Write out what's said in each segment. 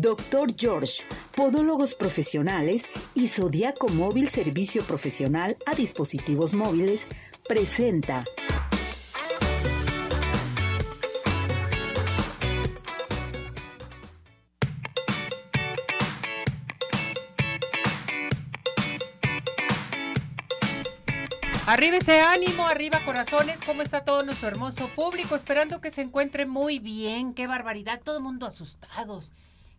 Dr. George, Podólogos Profesionales y Zodiaco Móvil Servicio Profesional a Dispositivos Móviles, presenta Arriba ese ánimo, arriba corazones, ¿cómo está todo nuestro hermoso público? Esperando que se encuentre muy bien, qué barbaridad, todo el mundo asustados,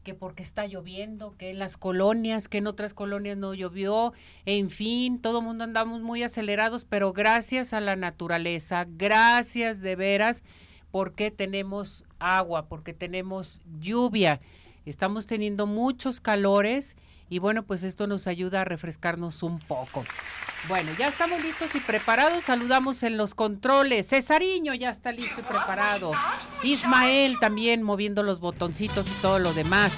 que porque está lloviendo, que en las colonias, que en otras colonias no llovió, en fin, todo el mundo andamos muy acelerados, pero gracias a la naturaleza, gracias de veras, porque tenemos agua, porque tenemos lluvia, estamos teniendo muchos calores y bueno, pues esto nos ayuda a refrescarnos un poco. Bueno, ya estamos listos y preparados. Saludamos en los controles. Cesariño ya está listo y preparado. Ismael también moviendo los botoncitos y todo lo demás.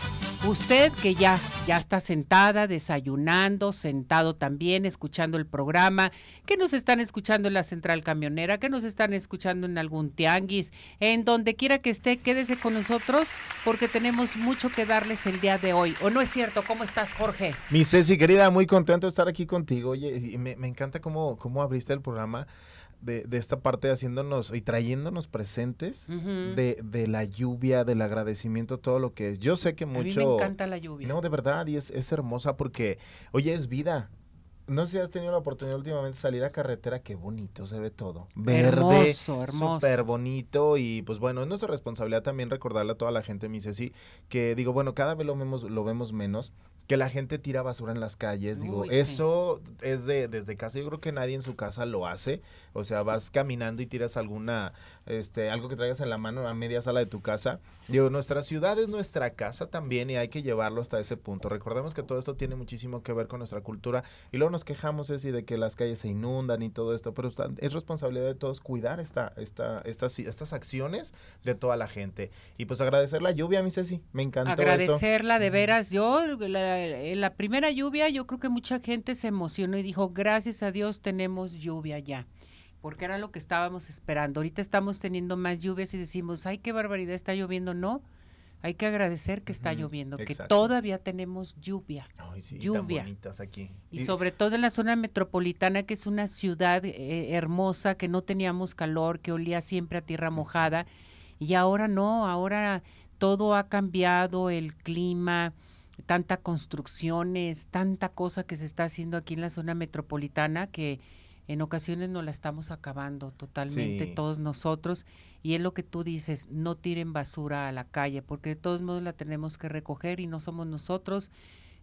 Usted que ya, ya está sentada, desayunando, sentado también, escuchando el programa, que nos están escuchando en la central camionera, que nos están escuchando en algún tianguis, en donde quiera que esté, quédese con nosotros porque tenemos mucho que darles el día de hoy. ¿O no es cierto? ¿Cómo estás, Jorge? Mi Ceci, querida, muy contento de estar aquí contigo. Oye, me, me encanta cómo, cómo abriste el programa de, de, esta parte haciéndonos y trayéndonos presentes uh -huh. de, de, la lluvia, del agradecimiento, todo lo que es. Yo sé que mucho... A mí me encanta la lluvia. No, de verdad, y es, es hermosa porque, oye, es vida. No sé si has tenido la oportunidad últimamente de salir a carretera, qué bonito se ve todo. Verde, hermoso, hermoso. súper bonito y pues bueno, es nuestra responsabilidad también recordarle a toda la gente, mi Ceci, que digo, bueno, cada vez lo vemos, lo vemos menos, que la gente tira basura en las calles, digo, Uy, eso sí. es de desde casa, yo creo que nadie en su casa lo hace, o sea, vas caminando y tiras alguna, este, algo que traigas en la mano a media sala de tu casa, digo, nuestra ciudad es nuestra casa también y hay que llevarlo hasta ese punto, recordemos que todo esto tiene muchísimo que ver con nuestra cultura y luego nos quejamos es de que las calles se inundan y todo esto, pero es responsabilidad de todos cuidar esta, esta, estas, estas acciones de toda la gente. Y pues agradecer la lluvia, mi Ceci, me encantó Agradecerla eso. de veras, yo la primera lluvia yo creo que mucha gente se emocionó y dijo, gracias a Dios tenemos lluvia ya, porque era lo que estábamos esperando. Ahorita estamos teniendo más lluvias y decimos, ay, qué barbaridad, está lloviendo. No, hay que agradecer que está lloviendo, Exacto. que todavía tenemos lluvia. Ay, sí, lluvia. aquí. Y, y, sobre todo en la zona metropolitana, que es una ciudad eh, hermosa, que no teníamos calor, que olía siempre a tierra mojada. Y ahora no, ahora todo ha cambiado, el clima, tanta construcciones, tanta cosa que se está haciendo aquí en la zona metropolitana que en ocasiones nos la estamos acabando totalmente sí. todos nosotros y es lo que tú dices, no tiren basura a la calle porque de todos modos la tenemos que recoger y no somos nosotros,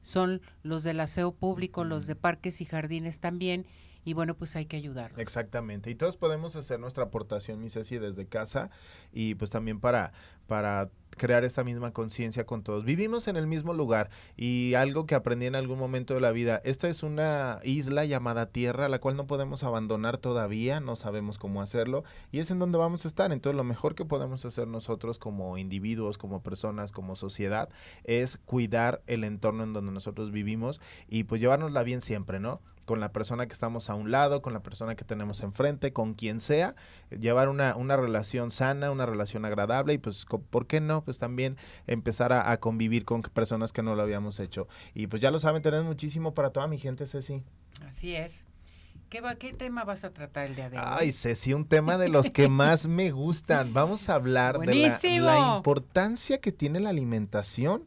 son los del aseo público, los de parques y jardines también y bueno, pues hay que ayudar. Exactamente, y todos podemos hacer nuestra aportación, mi Ceci, desde casa y pues también para, para crear esta misma conciencia con todos. Vivimos en el mismo lugar y algo que aprendí en algún momento de la vida, esta es una isla llamada Tierra, la cual no podemos abandonar todavía, no sabemos cómo hacerlo y es en donde vamos a estar. Entonces lo mejor que podemos hacer nosotros como individuos, como personas, como sociedad, es cuidar el entorno en donde nosotros vivimos y pues llevárnosla bien siempre, ¿no? Con la persona que estamos a un lado, con la persona que tenemos enfrente, con quien sea, llevar una, una relación sana, una relación agradable y pues, ¿por qué no? Pues también empezar a, a, convivir con personas que no lo habíamos hecho. Y pues ya lo saben, tenemos muchísimo para toda mi gente, Ceci. Así es. ¿Qué, va, ¿Qué tema vas a tratar el día de hoy? Ay, Ceci, un tema de los que más me gustan. Vamos a hablar Buenísimo. de la, la importancia que tiene la alimentación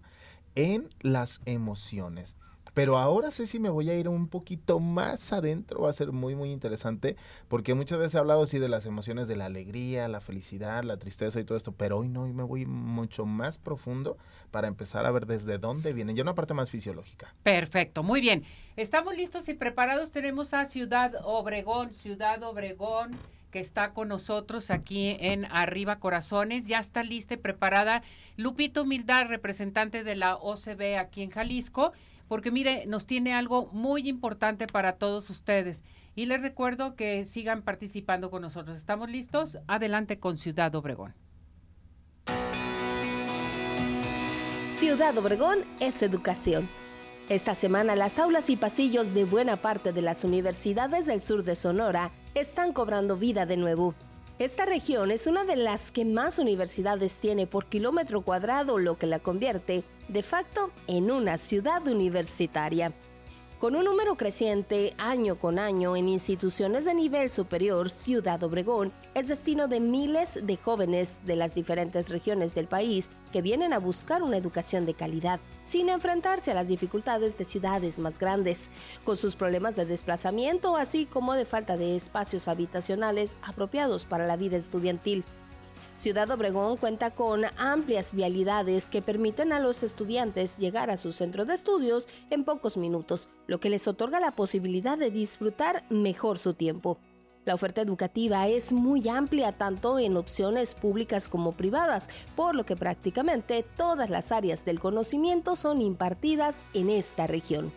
en las emociones. Pero ahora sé si me voy a ir un poquito más adentro, va a ser muy, muy interesante, porque muchas veces he hablado sí de las emociones de la alegría, la felicidad, la tristeza y todo esto, pero hoy no, hoy me voy mucho más profundo para empezar a ver desde dónde vienen, ya una parte más fisiológica. Perfecto, muy bien. Estamos listos y preparados, tenemos a Ciudad Obregón, Ciudad Obregón que está con nosotros aquí en Arriba Corazones. Ya está lista y preparada Lupito Humildad, representante de la OCB aquí en Jalisco porque mire, nos tiene algo muy importante para todos ustedes. Y les recuerdo que sigan participando con nosotros. ¿Estamos listos? Adelante con Ciudad Obregón. Ciudad Obregón es educación. Esta semana las aulas y pasillos de buena parte de las universidades del sur de Sonora están cobrando vida de nuevo. Esta región es una de las que más universidades tiene por kilómetro cuadrado, lo que la convierte de facto en una ciudad universitaria. Con un número creciente año con año en instituciones de nivel superior, Ciudad Obregón es destino de miles de jóvenes de las diferentes regiones del país que vienen a buscar una educación de calidad, sin enfrentarse a las dificultades de ciudades más grandes, con sus problemas de desplazamiento, así como de falta de espacios habitacionales apropiados para la vida estudiantil. Ciudad Obregón cuenta con amplias vialidades que permiten a los estudiantes llegar a su centro de estudios en pocos minutos, lo que les otorga la posibilidad de disfrutar mejor su tiempo. La oferta educativa es muy amplia tanto en opciones públicas como privadas, por lo que prácticamente todas las áreas del conocimiento son impartidas en esta región.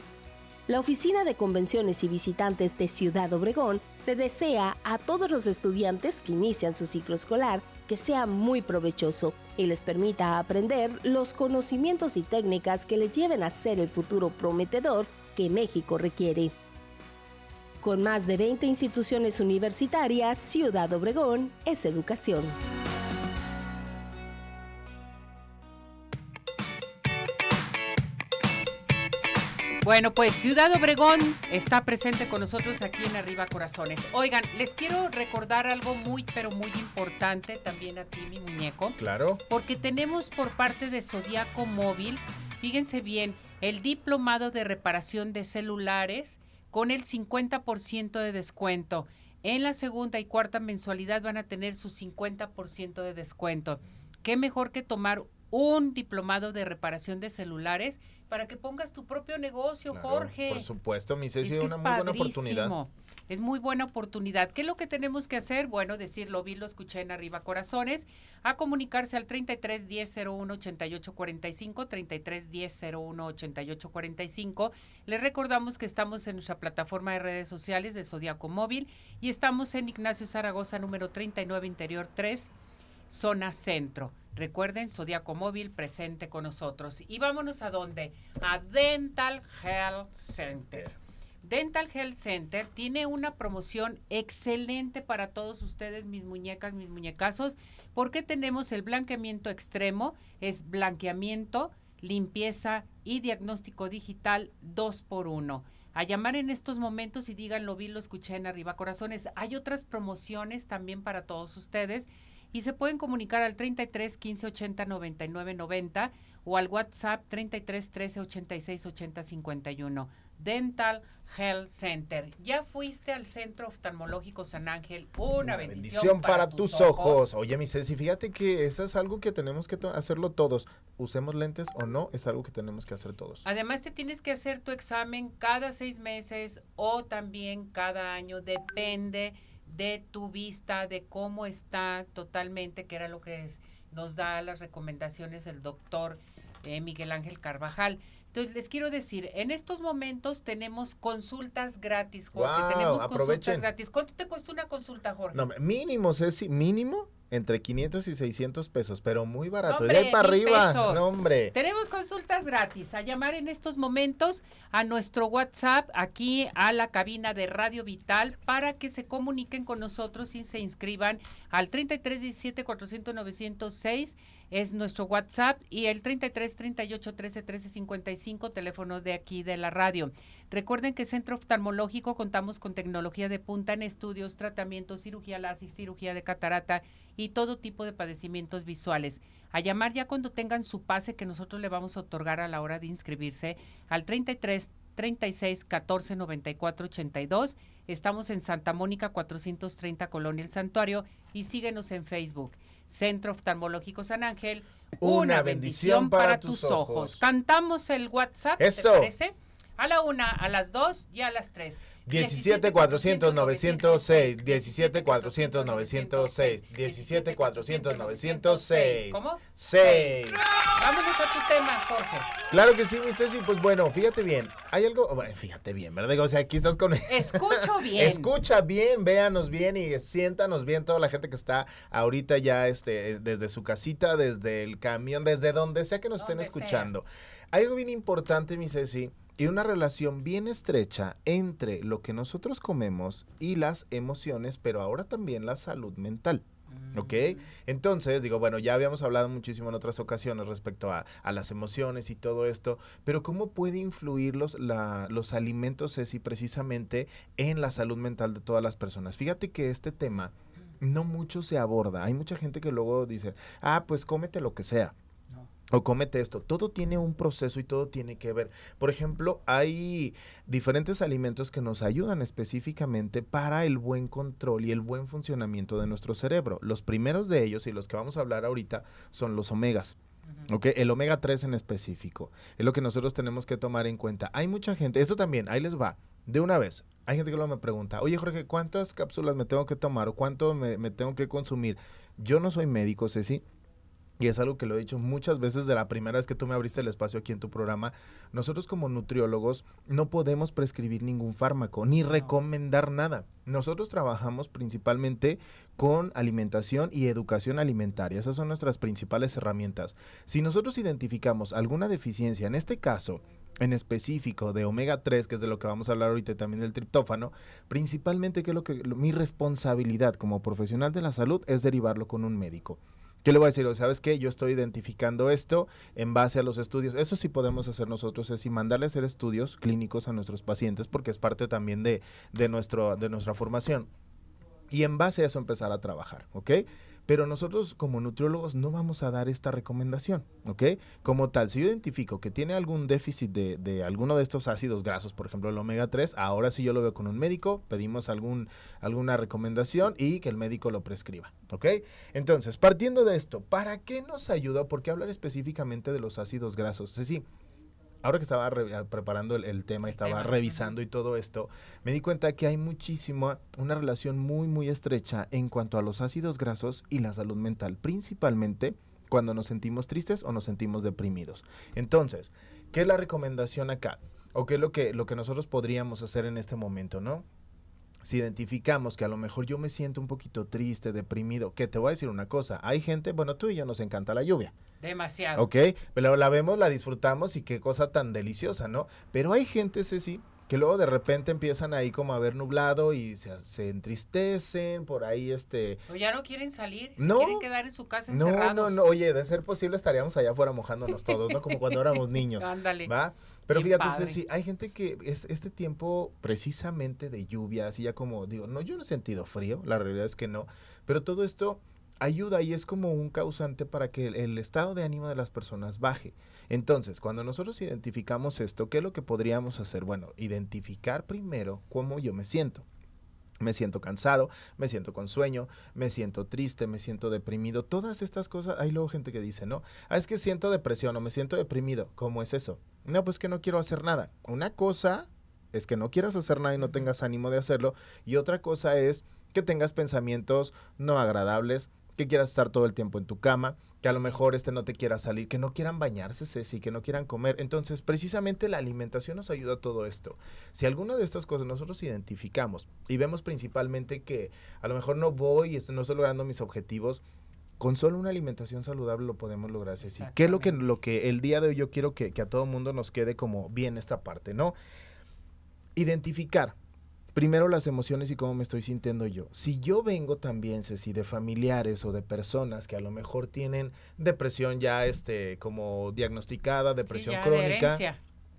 La Oficina de Convenciones y Visitantes de Ciudad Obregón le desea a todos los estudiantes que inician su ciclo escolar que sea muy provechoso y les permita aprender los conocimientos y técnicas que les lleven a ser el futuro prometedor que México requiere. Con más de 20 instituciones universitarias, Ciudad Obregón es educación. Bueno, pues Ciudad Obregón está presente con nosotros aquí en Arriba Corazones. Oigan, les quiero recordar algo muy, pero muy importante también a ti, mi muñeco. Claro. Porque tenemos por parte de Zodiaco Móvil, fíjense bien, el diplomado de reparación de celulares con el 50% de descuento. En la segunda y cuarta mensualidad van a tener su 50% de descuento. ¿Qué mejor que tomar un diplomado de reparación de celulares? Para que pongas tu propio negocio, Jorge. Por supuesto, mi Ceci, es una muy buena oportunidad. Es muy buena oportunidad. ¿Qué es lo que tenemos que hacer? Bueno, decirlo, vi, lo escuché en Arriba Corazones, a comunicarse al 33 10 01 88 45, 33 10 01 88 45. Les recordamos que estamos en nuestra plataforma de redes sociales de Zodiaco Móvil y estamos en Ignacio Zaragoza, número 39, Interior 3, zona centro. Recuerden, Zodiaco Móvil presente con nosotros. Y vámonos a dónde? A Dental Health Center. Dental Health Center tiene una promoción excelente para todos ustedes, mis muñecas, mis muñecazos, porque tenemos el blanqueamiento extremo, es blanqueamiento, limpieza y diagnóstico digital 2 por 1 a llamar en estos momentos y díganlo, vi, lo escuché en Arriba Corazones. Hay otras promociones también para todos ustedes y se pueden comunicar al 33 15 80 99 90 o al WhatsApp 33 13 86 80 51. Dental Health Center. Ya fuiste al Centro Oftalmológico San Ángel. Una, bendición, para, tus, ojos. Oye, mi Ceci, fíjate que eso es algo que tenemos que hacerlo todos. Usemos lentes o no, es algo que tenemos que hacer todos. Además, te tienes que hacer tu examen cada seis meses o también cada año. Depende de tu vista, de cómo está totalmente, que era lo que nos da las recomendaciones el doctor eh, Miguel Ángel Carvajal. Entonces, les quiero decir, en estos momentos tenemos consultas gratis, Jorge. tenemos consultas gratis. ¿Cuánto te cuesta una consulta, Jorge? No, mínimo, Ceci, mínimo entre 500 y 600 pesos, pero muy barato. de ahí para arriba, no, hombre. Tenemos consultas gratis. A llamar en estos momentos a nuestro WhatsApp, aquí a la cabina de Radio Vital, para que se comuniquen con nosotros y se inscriban al 3317 400 906 es nuestro WhatsApp y el 33 38 13 13 55 teléfono de aquí de la radio. Recuerden que Centro Oftalmológico contamos con tecnología de punta en estudios, tratamientos, cirugía láser, cirugía de catarata y todo tipo de padecimientos visuales. A llamar ya cuando tengan su pase que nosotros le vamos a otorgar a la hora de inscribirse al 33 36 14 94 82. Estamos en Santa Mónica 430 Colonia El Santuario y síguenos en Facebook. Centro Oftalmológico San Ángel. Una, bendición, para, tus ojos. Cantamos el WhatsApp, ¿te parece? A la una, a las dos y a las tres. 17 400 906 17 400 906 17 400 906 ¿Cómo? 6 Vámonos a tu tema, Jorge. Claro que sí, mi Ceci. Pues bueno, fíjate bien. Hay algo. fíjate bien, ¿verdad? O sea, aquí estás con. Escucho bien. Escucha bien, véanos bien y siéntanos bien toda la gente que está ahorita ya este, desde su casita, desde el camión, desde donde sea que nos estén escuchando. Hay algo bien importante, mi Ceci y una relación bien estrecha entre lo que nosotros comemos y las emociones, pero ahora también la salud mental. ¿Ok? Entonces, digo, bueno, ya habíamos hablado muchísimo en otras ocasiones respecto a, a las emociones y todo esto, pero ¿cómo puede influir los, la, los alimentos, Ceci, precisamente en la salud mental de todas las personas? Fíjate que este tema no mucho se aborda. Hay mucha gente que luego dice, ah, pues cómete lo que sea. O cómete esto. Todo tiene un proceso y todo tiene que ver. Por ejemplo, hay diferentes alimentos que nos ayudan específicamente para el buen control y el buen funcionamiento de nuestro cerebro. Los primeros de ellos y los que vamos a hablar ahorita son los omegas. ¿ok? El omega 3 en específico. Es lo que nosotros tenemos que tomar en cuenta. Hay mucha gente, esto también, ahí les va, de una vez. Hay gente que luego me pregunta, oye Jorge, ¿cuántas cápsulas me tengo que tomar o cuánto me, me tengo que consumir? Yo no soy médico, Ceci, y es algo que lo he dicho muchas veces de la primera vez que tú me abriste el espacio aquí en tu programa, nosotros como nutriólogos no podemos prescribir ningún fármaco ni recomendar nada. Nosotros trabajamos principalmente con alimentación y educación alimentaria. Esas son nuestras principales herramientas. Si nosotros identificamos alguna deficiencia, en este caso, en específico de omega 3, que es de lo que vamos a hablar ahorita también del triptófano, principalmente que lo que mi responsabilidad como profesional de la salud es derivarlo con un médico. ¿Qué le voy a decir? ¿Sabes qué? Yo estoy identificando esto en base a los estudios. Eso sí podemos hacer nosotros, es y mandarle a hacer estudios clínicos a nuestros pacientes, porque es parte también de, de, nuestro, de nuestra formación. Y en base a eso empezar a trabajar, ¿ok? Pero nosotros como nutriólogos no vamos a dar esta recomendación, ¿ok? Como tal, si yo identifico que tiene algún déficit de, de alguno de estos ácidos grasos, por ejemplo el omega 3, ahora sí yo lo veo con un médico, pedimos algún, alguna recomendación y que el médico lo prescriba, ¿ok? Entonces, partiendo de esto, ¿para qué nos ayuda? ¿Por qué hablar específicamente de los ácidos grasos? Es decir, ahora que estaba re- preparando el, el tema, estaba tema, revisando y todo esto, me di cuenta que hay muchísimo, una relación muy, muy estrecha en cuanto a los ácidos grasos y la salud mental, principalmente cuando nos sentimos tristes o nos sentimos deprimidos. Entonces, ¿qué es la recomendación acá? ¿O qué es lo que, lo que nosotros podríamos hacer en este momento, no? Si identificamos que a lo mejor yo me siento un poquito triste, deprimido, que te voy a decir una cosa, hay gente, bueno, tú y yo nos encanta la lluvia. Demasiado. ¿Ok? Pero la vemos, la disfrutamos y qué cosa tan deliciosa, ¿no? Pero hay gente, Ceci, que luego de repente empiezan ahí como a ver nublado y se, se entristecen, por ahí este... O ya no quieren salir, se No. quieren quedar en su casa No, encerrados. no, no, oye, de ser posible estaríamos allá afuera mojándonos todos, ¿no? Como cuando éramos niños, Ándale. ¿va? Pero Bien fíjate. Ceci, hay gente que es este tiempo precisamente de lluvia, así ya como digo, no, yo no he sentido frío, la realidad es que no, pero todo esto ayuda y es como un causante para que el, el estado de ánimo de las personas baje. Entonces, cuando nosotros identificamos esto, ¿qué es lo que podríamos hacer? Bueno, identificar primero cómo yo me siento. Me siento cansado, me siento con sueño, me siento triste, me siento deprimido. Todas estas cosas, hay luego gente que dice, no, ah, es que siento depresión o me siento deprimido. ¿Cómo es eso? No, pues que no quiero hacer nada. Una cosa es que no quieras hacer nada y no tengas ánimo de hacerlo. Y otra cosa es que tengas pensamientos no agradables, que quieras estar todo el tiempo en tu cama, que a lo mejor este no te quiera salir, que no quieran bañarse, Ceci, que no quieran comer. Entonces, precisamente la alimentación nos ayuda a todo esto. Si alguna de estas cosas nosotros identificamos y vemos principalmente que a lo mejor no voy y esto- no estoy logrando mis objetivos, con solo una alimentación saludable lo podemos lograr, Ceci. ¿Qué es lo que, lo que el día de hoy yo quiero que, que a todo mundo nos quede como bien esta parte, ¿no? Identificar primero las emociones y cómo me estoy sintiendo yo. Si yo vengo también, Ceci, de familiares o de personas que a lo mejor tienen depresión ya este como diagnosticada, Sí, depresión ya crónica,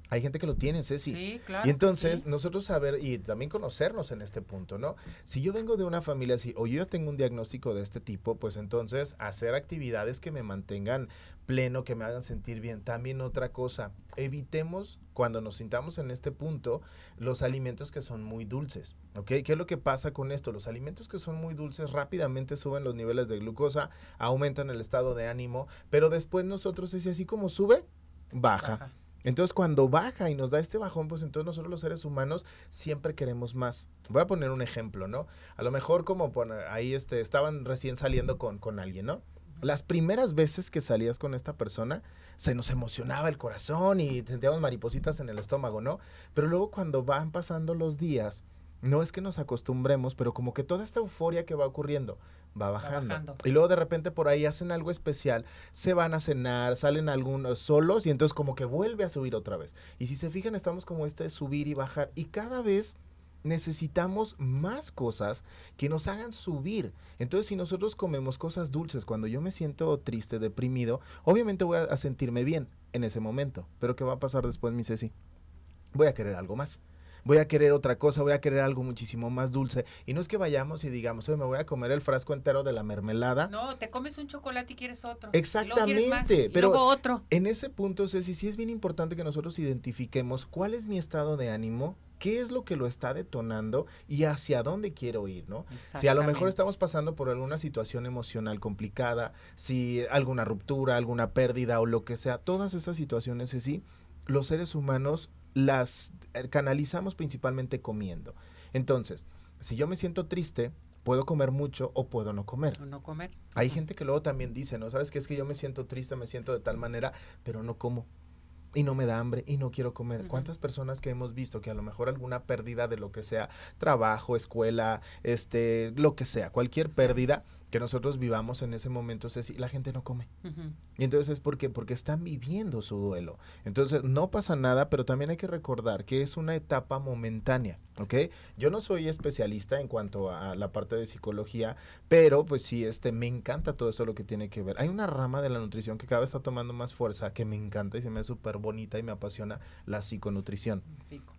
hay gente que lo tiene, Ceci. Sí, claro. Y entonces sí. nosotros saber y también conocernos en este punto, ¿no? Si yo vengo de una familia así o yo ya tengo un diagnóstico de este tipo, pues entonces hacer actividades que me mantengan pleno, que me hagan sentir bien. También otra cosa, evitemos cuando nos sintamos en este punto los alimentos que son muy dulces, ¿ok? ¿Qué es lo que pasa con esto? Los alimentos que son muy dulces rápidamente suben los niveles de glucosa, aumentan el estado de ánimo, pero después nosotros es así como sube, baja. Baja. Entonces, cuando baja y nos da este bajón, pues entonces nosotros los seres humanos siempre queremos más. Voy a poner un ejemplo, ¿no? A lo mejor como ahí este, estaban recién saliendo con, con alguien, ¿no? Las primeras veces que salías con esta persona, se nos emocionaba el corazón y sentíamos maripositas en el estómago, ¿no? Pero luego cuando van pasando los días, no es que nos acostumbremos, pero como que toda esta euforia que va ocurriendo va bajando. bajando. Y luego de repente por ahí hacen algo especial, se van a cenar, salen algunos solos y entonces como que vuelve a subir otra vez. Y si se fijan, estamos como este subir y bajar y cada vez necesitamos más cosas que nos hagan subir. Entonces, si nosotros comemos cosas dulces cuando yo me siento triste, deprimido, obviamente voy a, sentirme bien en ese momento. Pero ¿qué va a pasar después, mi Ceci? Voy a querer algo más voy a querer otra cosa, voy a querer algo muchísimo más dulce. Y no es que vayamos y digamos, oye, me voy a comer el frasco entero de la mermelada. No, te comes un chocolate y quieres otro. Exactamente, pero otro. en ese punto, Ceci, sí es bien importante que nosotros identifiquemos cuál es mi estado de ánimo, qué es lo que lo está detonando y hacia dónde quiero ir, ¿no? Si a lo mejor estamos pasando por alguna situación emocional complicada, si alguna ruptura, alguna pérdida o lo que sea, todas esas situaciones sí, los seres humanos las eh, canalizamos principalmente comiendo. Entonces, si yo me siento triste, puedo comer mucho o puedo no comer. O no comer. Hay gente que luego también dice, ¿no? ¿Sabes qué? Es que yo me siento triste, me siento de tal manera, pero no como y no me da hambre y no quiero comer. ¿Cuántas personas que hemos visto que a lo mejor alguna pérdida de lo que sea, trabajo, escuela, este, lo que sea, cualquier pérdida que nosotros vivamos en ese momento, Ceci, la gente no come. Y entonces es porque, porque están viviendo su duelo. Entonces no pasa nada, pero también hay que recordar que es una etapa momentánea. ¿ok? Yo no soy especialista en cuanto a la parte de psicología, pero pues sí, este, me encanta todo esto lo que tiene que ver. Hay una rama de la nutrición que cada vez está tomando más fuerza, que me encanta y se me hace súper bonita y me apasiona, la psiconutrición.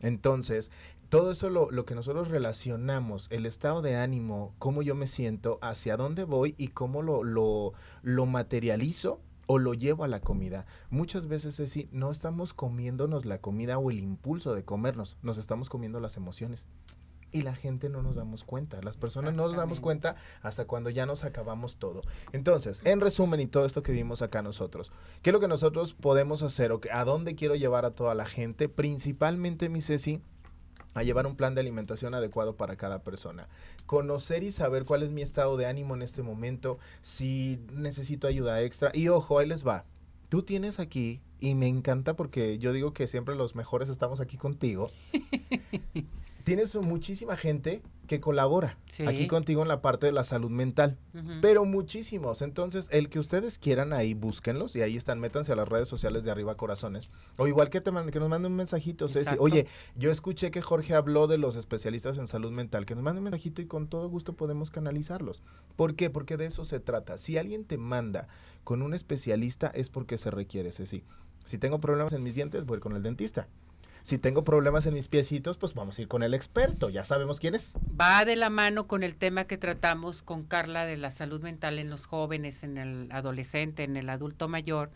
Entonces, todo eso lo, lo que nosotros relacionamos, el estado de ánimo, cómo yo me siento, hacia dónde voy y cómo lo, lo, lo materializo, o lo llevo a la comida. Muchas veces es decir, no estamos comiéndonos la comida o el impulso de comernos, nos estamos comiendo las emociones. Y la gente no nos damos cuenta, las personas no nos damos cuenta hasta cuando ya nos acabamos todo. Entonces, en resumen y todo esto que vimos acá nosotros, ¿qué es lo que nosotros podemos hacer o a dónde quiero llevar a toda la gente? Principalmente, mi Ceci, a llevar un plan de alimentación adecuado para cada persona. Conocer y saber cuál es mi estado de ánimo en este momento, si necesito ayuda extra. Y ojo, ahí les va. Tú tienes aquí, y me encanta porque yo digo que siempre los mejores estamos aquí contigo. tienes muchísima gente que colabora aquí contigo en la parte de la salud mental, pero muchísimos. Entonces, el que ustedes quieran ahí, búsquenlos y ahí están, métanse a las redes sociales de Arriba Corazones. O igual que, te que nos manden un mensajito, Ceci. Oye, yo escuché que Jorge habló de los especialistas en salud mental, que nos manden un mensajito y con todo gusto podemos canalizarlos. ¿Por qué? Porque de eso se trata. Si alguien te manda con un especialista es porque se requiere, Ceci. Si tengo problemas en mis dientes, voy con el dentista. Si tengo problemas en mis piecitos, pues vamos a ir con el experto, ya sabemos quién es. Va de la mano con el tema que tratamos con Carla de la salud mental en los jóvenes, en el adolescente, en el adulto mayor,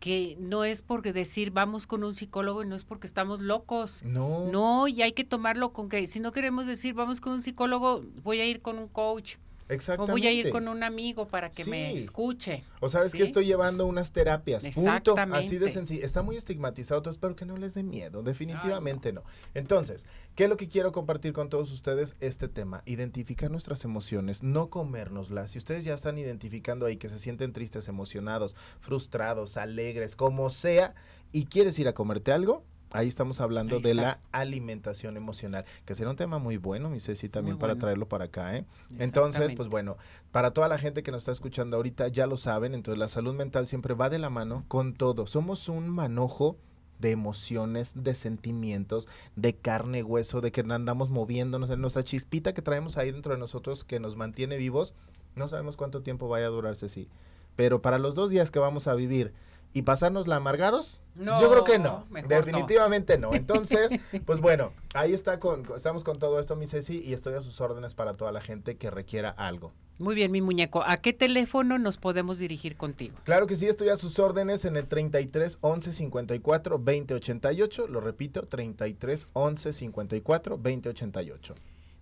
que no es porque decir vamos con un psicólogo y no es porque estamos locos. No. No, y hay que tomarlo con que si no queremos decir vamos con un psicólogo, voy a ir con un coach Exactamente. O voy a ir con un amigo para que me escuche. O sabes que estoy llevando unas terapias. Punto. Así de sencillo. Está muy estigmatizado, entonces espero que no les dé miedo. Definitivamente no. Entonces, ¿qué es lo que quiero compartir con todos ustedes? Este tema. Identificar nuestras emociones, no comérnoslas. Si ustedes ya están identificando ahí que se sienten tristes, emocionados, frustrados, alegres, como sea, y quieres ir a comerte algo, Ahí estamos hablando de la alimentación emocional, que será un tema muy bueno, mi Ceci, también para traerlo para acá. ¿eh? Entonces, pues bueno, para toda la gente que nos está escuchando ahorita, ya lo saben, entonces la salud mental siempre va de la mano con todo. Somos un manojo de emociones, de sentimientos, de carne, hueso, de que andamos moviéndonos en nuestra chispita que traemos ahí dentro de nosotros que nos mantiene vivos. No sabemos cuánto tiempo vaya a durar, Ceci. Pero para los dos días que vamos a vivir y pasárnosla amargados, yo creo que no, definitivamente no. Entonces, pues bueno, ahí está con, estamos con todo esto, mi Ceci, y estoy a sus órdenes para toda la gente que requiera algo. Muy bien, mi muñeco. ¿A qué teléfono nos podemos dirigir contigo? Claro que sí, estoy a sus órdenes en el 33 11 54 20 88. Lo repito, 33 11 54 20 88.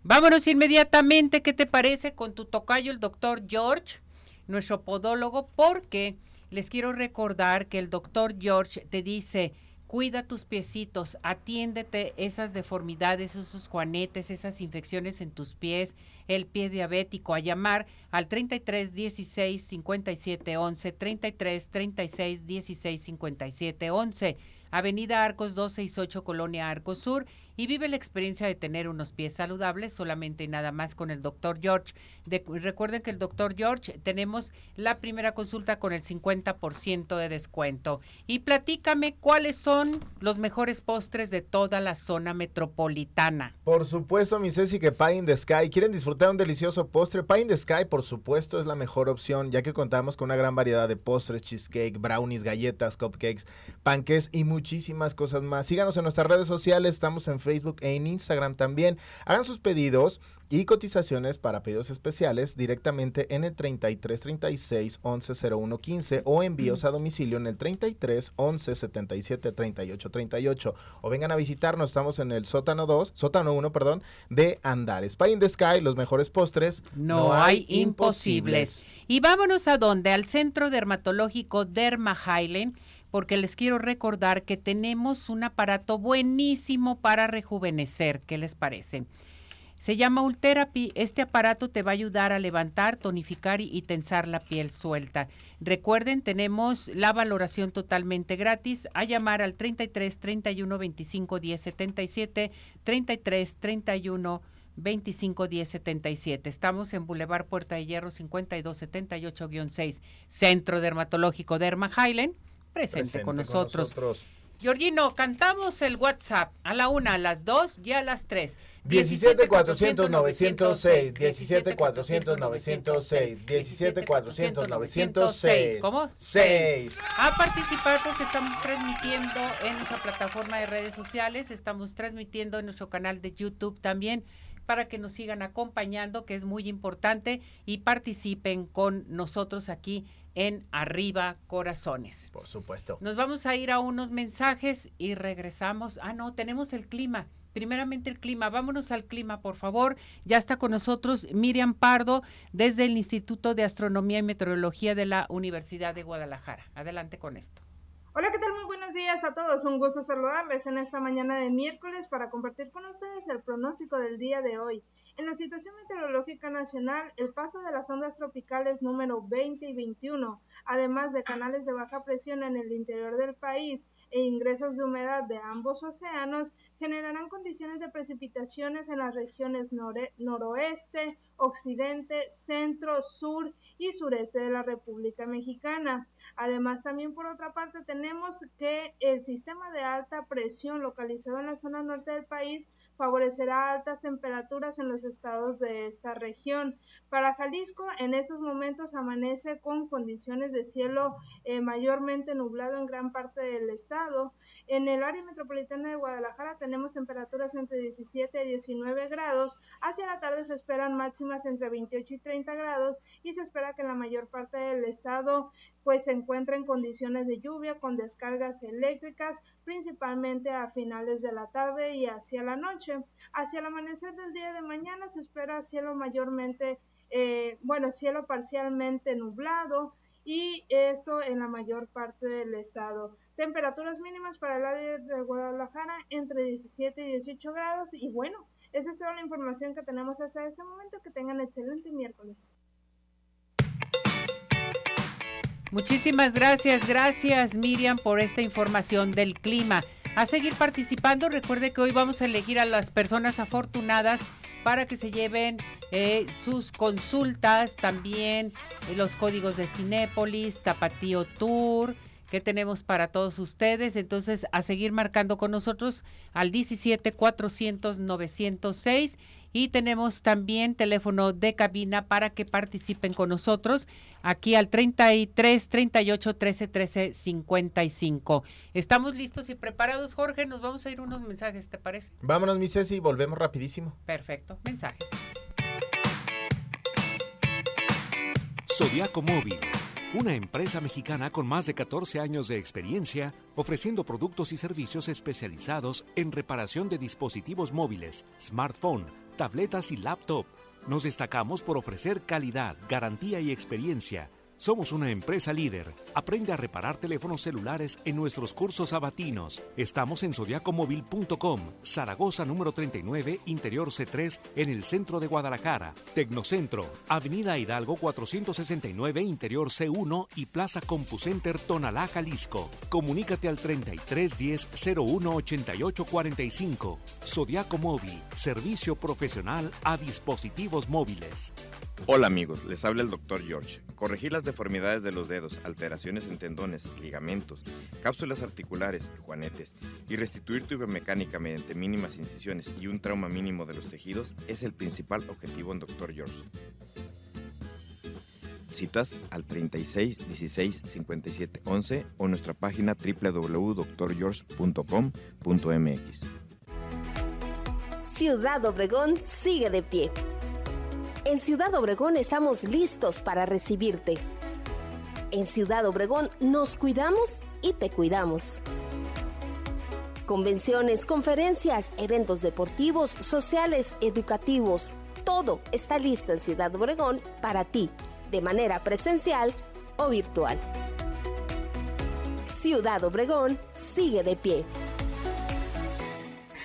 Vámonos inmediatamente, ¿qué te parece con tu tocayo, el doctor George, nuestro podólogo? Porque les quiero recordar que el doctor George te dice, cuida tus piecitos, atiéndete esas deformidades, esos juanetes, esas infecciones en tus pies, el pie diabético, a llamar al 33 16 57 11, 33 36 16 57 11, Avenida Arcos 268, Colonia Arcos Sur, y vive la experiencia de tener unos pies saludables solamente y nada más con el doctor George. recuerden que el doctor George tenemos la primera consulta con el 50% de descuento. Y platícame cuáles son los mejores postres de toda la zona metropolitana. Por supuesto, mi Ceci, que Pie in the Sky. ¿Quieren disfrutar un delicioso postre? Pie in the Sky, por supuesto, es la mejor opción, ya que contamos con una gran variedad de postres, cheesecake, brownies, galletas, cupcakes, panques y muchísimas cosas más. Síganos en nuestras redes sociales, estamos en Facebook e en Instagram también. Hagan sus pedidos y cotizaciones para pedidos especiales directamente en el 33 36 11 01 15 o envíos a domicilio en el 33 11 77 38 38 o vengan a visitarnos, estamos en el sótano 2, sótano 1, perdón, de Andares. Pie in the Sky, los mejores postres. No, hay imposibles. Y vámonos a donde, al Centro Dermatológico Derma Highland porque les quiero recordar que tenemos un aparato buenísimo para rejuvenecer. ¿Qué les parece? Se llama Ultherapy. Este aparato te va a ayudar a levantar, tonificar y, tensar la piel suelta. Recuerden, tenemos la valoración totalmente gratis. A llamar al 33 31 25 10 77, 33 31 25 10 77. Estamos en Boulevard Puerta de Hierro 52 78-6, Centro Dermatológico Derma Highland. Presente, con nosotros. Con nosotros. Georgino, cantamos el WhatsApp a la una, a las dos y a las tres. 17 400 906, 17 400 906, 17 400 906. ¿Cómo? 6. A participar porque estamos transmitiendo en nuestra plataforma de redes sociales, estamos transmitiendo en nuestro canal de YouTube también para que nos sigan acompañando, que es muy importante, y participen con nosotros aquí en Arriba Corazones. Por supuesto. Nos vamos a ir a unos mensajes y regresamos. Ah, no, tenemos el clima. Primeramente el clima. Vámonos al clima, por favor. Ya está con nosotros Miriam Pardo desde el Instituto de Astronomía y Meteorología de la Universidad de Guadalajara. Adelante con esto. Hola, ¿qué tal? Muy buenos días a todos. Un gusto saludarles en esta mañana de miércoles para compartir con ustedes el pronóstico del día de hoy. En la situación meteorológica nacional, el paso de las ondas tropicales número 20 y 21, además de canales de baja presión en el interior del país e ingresos de humedad de ambos océanos, generarán condiciones de precipitaciones en las regiones noroeste, occidente, centro, sur y sureste de la República Mexicana. Además, también por otra parte tenemos que el sistema de alta presión localizado en la zona norte del país favorecerá altas temperaturas en los estados de esta región. Para Jalisco, en estos momentos amanece con condiciones de cielo eh, mayormente nublado en gran parte del estado. En el área metropolitana de Guadalajara tenemos temperaturas entre 17 y 19 grados. Hacia la tarde se esperan máximas entre 28 y 30 grados y se espera que en la mayor parte del estado pues se encuentre en condiciones de lluvia con descargas eléctricas principalmente a finales de la tarde y hacia la noche. Hacia el amanecer del día de mañana se espera cielo mayormente, eh, bueno, cielo parcialmente nublado y esto en la mayor parte del estado. Temperaturas mínimas para el área de Guadalajara entre 17 y 18 grados y bueno, esa es toda la información que tenemos hasta este momento. Que tengan excelente miércoles. Muchísimas gracias, gracias Miriam por esta información del clima a seguir participando. Recuerde que hoy vamos a elegir a las personas afortunadas para que se lleven eh, sus consultas, también eh, los códigos de Cinépolis, Tapatío Tour, que tenemos para todos ustedes. Entonces, a seguir marcando con nosotros al 17 400 906 y tenemos también teléfono de cabina para que participen con nosotros aquí al 33 38 13 13 55. Estamos listos y preparados, Jorge. Nos vamos a ir unos mensajes, ¿te parece? Vámonos, mi Ceci, volvemos rapidísimo. Perfecto, mensajes. Zodiaco Móvil, una empresa mexicana con más de 14 años de experiencia ofreciendo productos y servicios especializados en reparación de dispositivos móviles, smartphone, tabletas y laptop. Nos destacamos por ofrecer calidad, garantía y experiencia Somos una empresa líder. Aprende a reparar teléfonos celulares en nuestros cursos sabatinos. Estamos en zodiacomóvil.com, Zaragoza número 39, Interior C3, en el centro de Guadalajara. Tecnocentro, Avenida Hidalgo 469, Interior C1 y Plaza CompuCenter Tonalá, Jalisco. Comunícate al 3310 01 88 45. Zodiaco Móvil, servicio profesional a dispositivos móviles. Hola amigos, les habla el Dr. George. Corregir las deformidades de los dedos, alteraciones en tendones, ligamentos, cápsulas articulares, juanetes y restituir tu biomecánica mediante mínimas incisiones y un trauma mínimo de los tejidos es el principal objetivo en Dr. George. Citas al 36 16 57 11 o nuestra página www.drgeorge.com.mx. Ciudad Obregón sigue de pie. En Ciudad Obregón estamos listos para recibirte. En Ciudad Obregón nos cuidamos y te cuidamos. Convenciones, conferencias, eventos deportivos, sociales, educativos, todo está listo en Ciudad Obregón para ti, de manera presencial o virtual. Ciudad Obregón sigue de pie.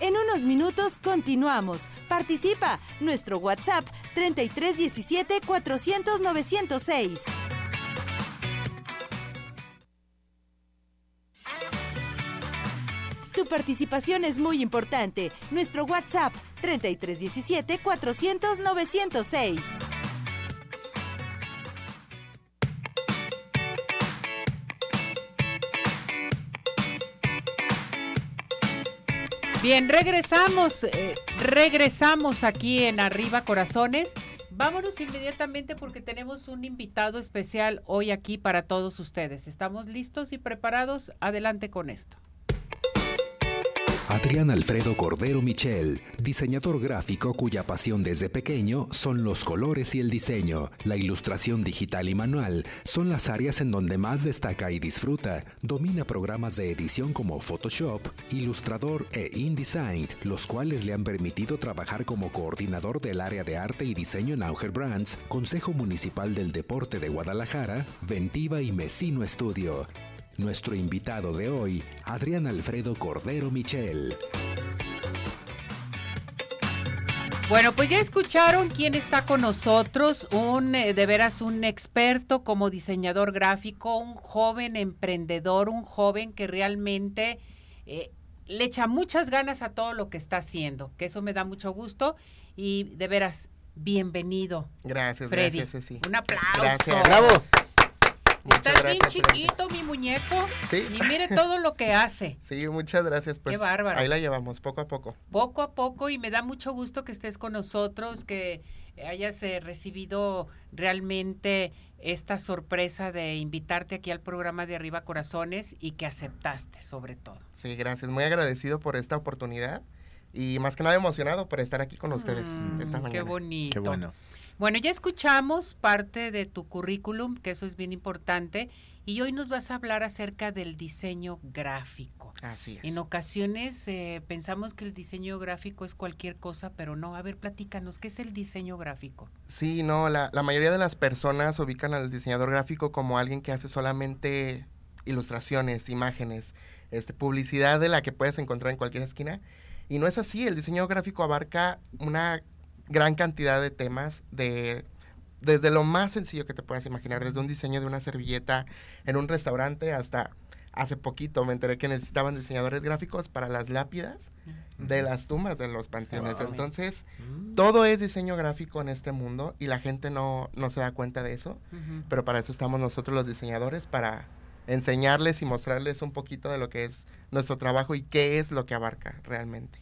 En unos minutos continuamos. Participa. Nuestro WhatsApp 3317 400 906. Tu participación es muy importante. Nuestro WhatsApp 3317 400 906. Bien, regresamos, eh, regresamos aquí en Arriba Corazones. Vámonos inmediatamente porque tenemos un invitado especial hoy aquí para todos ustedes. ¿Estamos listos y preparados? Adelante con esto. Adrián Alfredo Cordero Michel, diseñador gráfico cuya pasión desde pequeño son los colores y el diseño. La ilustración digital y manual son las áreas en donde más destaca y disfruta. Domina programas de edición como Photoshop, Ilustrador e InDesign, los cuales le han permitido trabajar como coordinador del área de arte y diseño en Auger Brands, Consejo Municipal del Deporte de Guadalajara, Ventiva y Mesino Estudio. Nuestro invitado de hoy, Adrián Alfredo Cordero Michel. Bueno, pues ya escucharon quién está con nosotros, un eh, de veras un experto como diseñador gráfico, un joven emprendedor, un joven que realmente eh, le echa muchas ganas a todo lo que está haciendo, que eso me da mucho gusto y de veras bienvenido. Gracias, Freddy. gracias, Ceci. Un aplauso. Gracias. Bravo. Muchas bien gracias, chiquito, mi muñeco. Sí. Y mire todo lo que hace. Sí, muchas gracias. Pues Qué bárbaro. ahí la llevamos, poco a poco. Poco a poco y me da mucho gusto que estés con nosotros, que hayas eh, recibido realmente esta sorpresa de invitarte aquí al programa de Arriba Corazones y que aceptaste sobre todo. Sí, gracias. Muy agradecido por esta oportunidad y más que nada emocionado por estar aquí con ustedes Mm, esta mañana. Qué bonito. Qué bueno. Bueno, ya escuchamos parte de tu currículum, que eso es bien importante, y hoy nos vas a hablar acerca del diseño gráfico. Así es. En ocasiones eh, pensamos que el diseño gráfico es cualquier cosa, pero no. A ver, platícanos, ¿qué es el diseño gráfico? Sí, no, la, la mayoría de las personas ubican al diseñador gráfico como alguien que hace solamente ilustraciones, imágenes, este, publicidad de la que puedes encontrar en cualquier esquina. Y no es así, el diseño gráfico abarca una gran cantidad de temas de desde lo más sencillo que te puedas imaginar, desde un diseño de una servilleta en un restaurante hasta hace poquito me enteré que necesitaban diseñadores gráficos para las lápidas de las tumbas de los panteones. Entonces, todo es diseño gráfico en este mundo y la gente no, no se da cuenta de eso, pero para eso estamos nosotros los diseñadores, para enseñarles y mostrarles un poquito de lo que es nuestro trabajo y qué es lo que abarca realmente.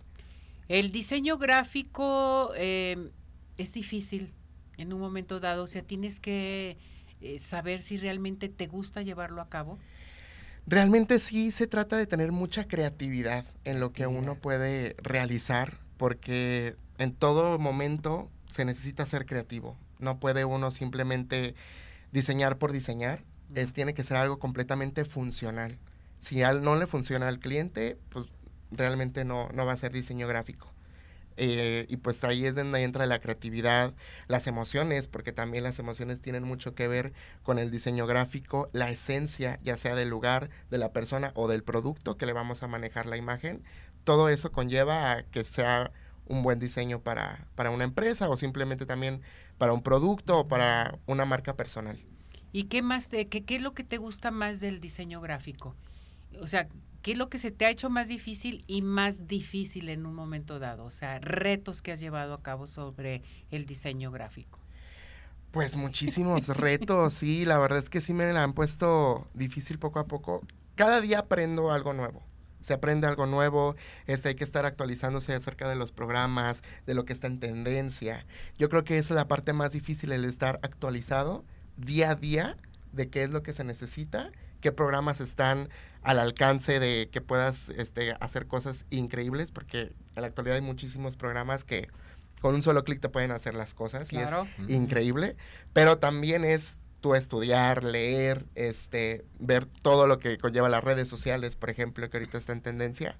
El diseño gráfico eh, es difícil en un momento dado, o sea, tienes que eh, saber si realmente te gusta llevarlo a cabo. Realmente sí se trata de tener mucha creatividad en lo que uno puede realizar, porque en todo momento se necesita ser creativo. No puede uno simplemente diseñar por diseñar, es, tiene que ser algo completamente funcional. Si al, no le funciona al cliente, pues realmente no, no va a ser diseño gráfico. Eh, y pues ahí es donde entra la creatividad, las emociones, porque también las emociones tienen mucho que ver con el diseño gráfico, la esencia, ya sea del lugar, de la persona o del producto que le vamos a manejar la imagen. Todo eso conlleva a que sea un buen diseño para, para una empresa o simplemente también para un producto o para una marca personal. ¿Y qué más, qué, qué es lo que te gusta más del diseño gráfico? O sea, ¿qué es lo que se te ha hecho más difícil y más difícil en un momento dado? O sea, retos que has llevado a cabo sobre el diseño gráfico. Pues muchísimos retos, sí, la verdad es que sí me la han puesto difícil poco a poco. Cada día aprendo algo nuevo. Se aprende algo nuevo, este, hay que estar actualizándose acerca de los programas, de lo que está en tendencia. Yo creo que esa es la parte más difícil, el estar actualizado día a día de qué es lo que se necesita, qué programas están al alcance de que puedas este, hacer cosas increíbles, porque en la actualidad hay muchísimos programas que con un solo clic te pueden hacer las cosas y es increíble, pero también es tú estudiar, leer, este, ver todo lo que conlleva las redes sociales, por ejemplo, que ahorita está en tendencia.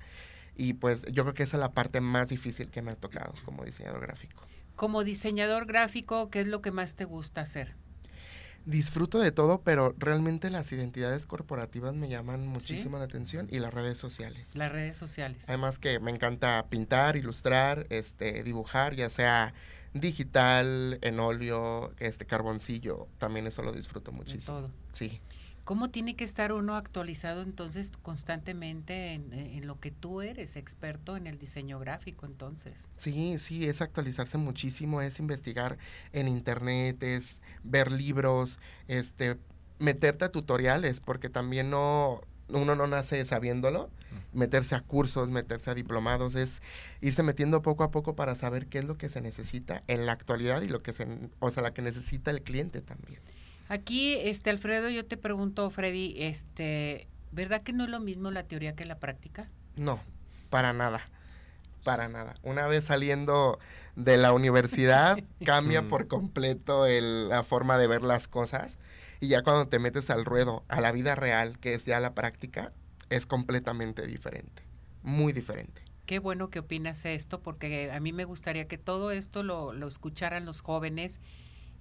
Y pues yo creo que esa es la parte más difícil que me ha tocado como diseñador gráfico. Como diseñador gráfico, ¿qué es lo que más te gusta hacer? Disfruto de todo, pero realmente las identidades corporativas me llaman muchísimo la atención y las redes sociales. Las redes sociales. Además que me encanta pintar, ilustrar, este, dibujar, ya sea digital, en óleo, este carboncillo, también eso lo disfruto muchísimo. todo. Sí. ¿Cómo tiene que estar uno actualizado entonces constantemente en, lo que tú eres, experto en el diseño gráfico entonces? Sí, sí, es actualizarse muchísimo, es investigar en internet, es ver libros, este, meterte a tutoriales, porque también no, uno no nace sabiéndolo, meterse a cursos, meterse a diplomados, es irse metiendo poco a poco para saber qué es lo que se necesita en la actualidad y lo que se, o sea, la que necesita el cliente también. Aquí, este Alfredo, yo te pregunto, Freddy, este, ¿verdad que no es lo mismo la teoría que la práctica? No, para nada, para nada. Una vez saliendo de la universidad, cambia por completo la forma de ver las cosas y ya cuando te metes al ruedo, a la vida real, que es ya la práctica, es completamente diferente, muy diferente. Qué bueno que opinas esto, porque a mí me gustaría que todo esto lo, lo escucharan los jóvenes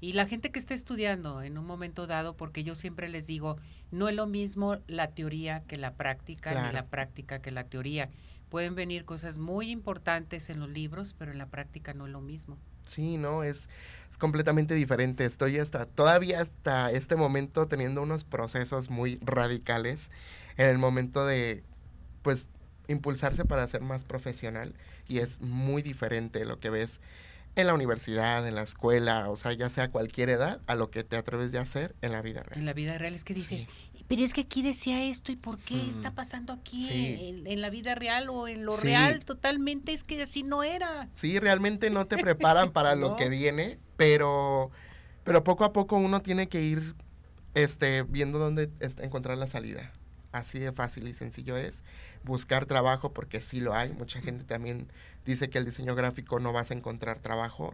y la gente que está estudiando en un momento dado, porque yo siempre les digo, no es lo mismo la teoría que la práctica, ni la práctica que la teoría. Pueden venir cosas muy importantes en los libros, pero en la práctica no es lo mismo. Sí, no, es, es completamente diferente. Estoy hasta, todavía hasta este momento teniendo unos procesos muy radicales en el momento de, pues, impulsarse para ser más profesional y es muy diferente lo que ves en la universidad, en la escuela, o sea, ya sea cualquier edad, a lo que te atreves de hacer en la vida real. En la vida real es que dices, pero es que aquí decía esto y por qué está pasando aquí en, la vida real o en lo real totalmente es que así no era. Sí, realmente no te preparan para lo que viene, pero, pero poco a poco uno tiene que ir este, viendo dónde encontrar la salida. Así de fácil y sencillo es buscar trabajo porque sí lo hay. Mucha gente también dice que el diseño gráfico no vas a encontrar trabajo.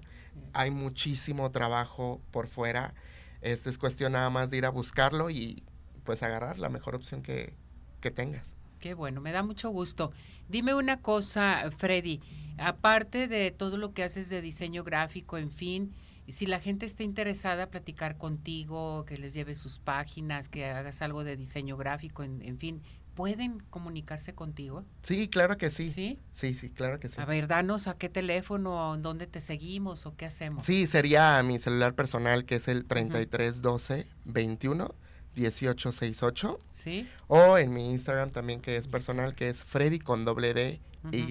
Hay muchísimo trabajo por fuera. Este es cuestión nada más de ir a buscarlo y pues agarrar la mejor opción que, que tengas. Qué bueno, me da mucho gusto. Dime una cosa, Freddy, aparte de todo lo que haces de diseño gráfico, en fin, si la gente está interesada, platicar contigo, que les lleves sus páginas, que hagas algo de diseño gráfico, en, en fin, ¿pueden comunicarse contigo? Sí, claro que sí. ¿Sí? Sí, sí, claro que sí. A ver, danos a qué teléfono, dónde te seguimos o qué hacemos. Sí, sería mi celular personal que es el 3312 21 1868. Sí. O en mi Instagram también, que es personal, que es Freddy con doble D Y,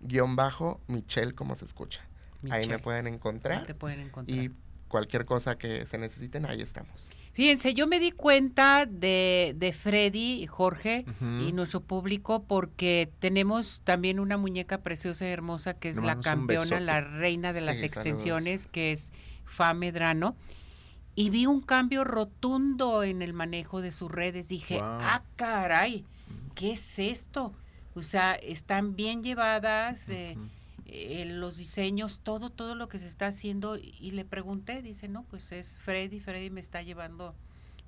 guion bajo, Michelle, como se escucha. Ahí me pueden encontrar. te pueden encontrar. Y cualquier cosa que se necesiten, ahí estamos. Fíjense, yo me di cuenta de, de Freddy, Jorge y nuestro público porque tenemos también una muñeca preciosa y hermosa que es la campeona, la reina de las extensiones, que es Fa Medrano. Y vi un cambio rotundo en el manejo de sus redes. Dije, ah, caray, ¿qué es esto? O sea, están bien llevadas. Eh, eh, los diseños, todo, todo lo que se está haciendo. Y le pregunté, dice, no, pues es Freddy, Freddy me está llevando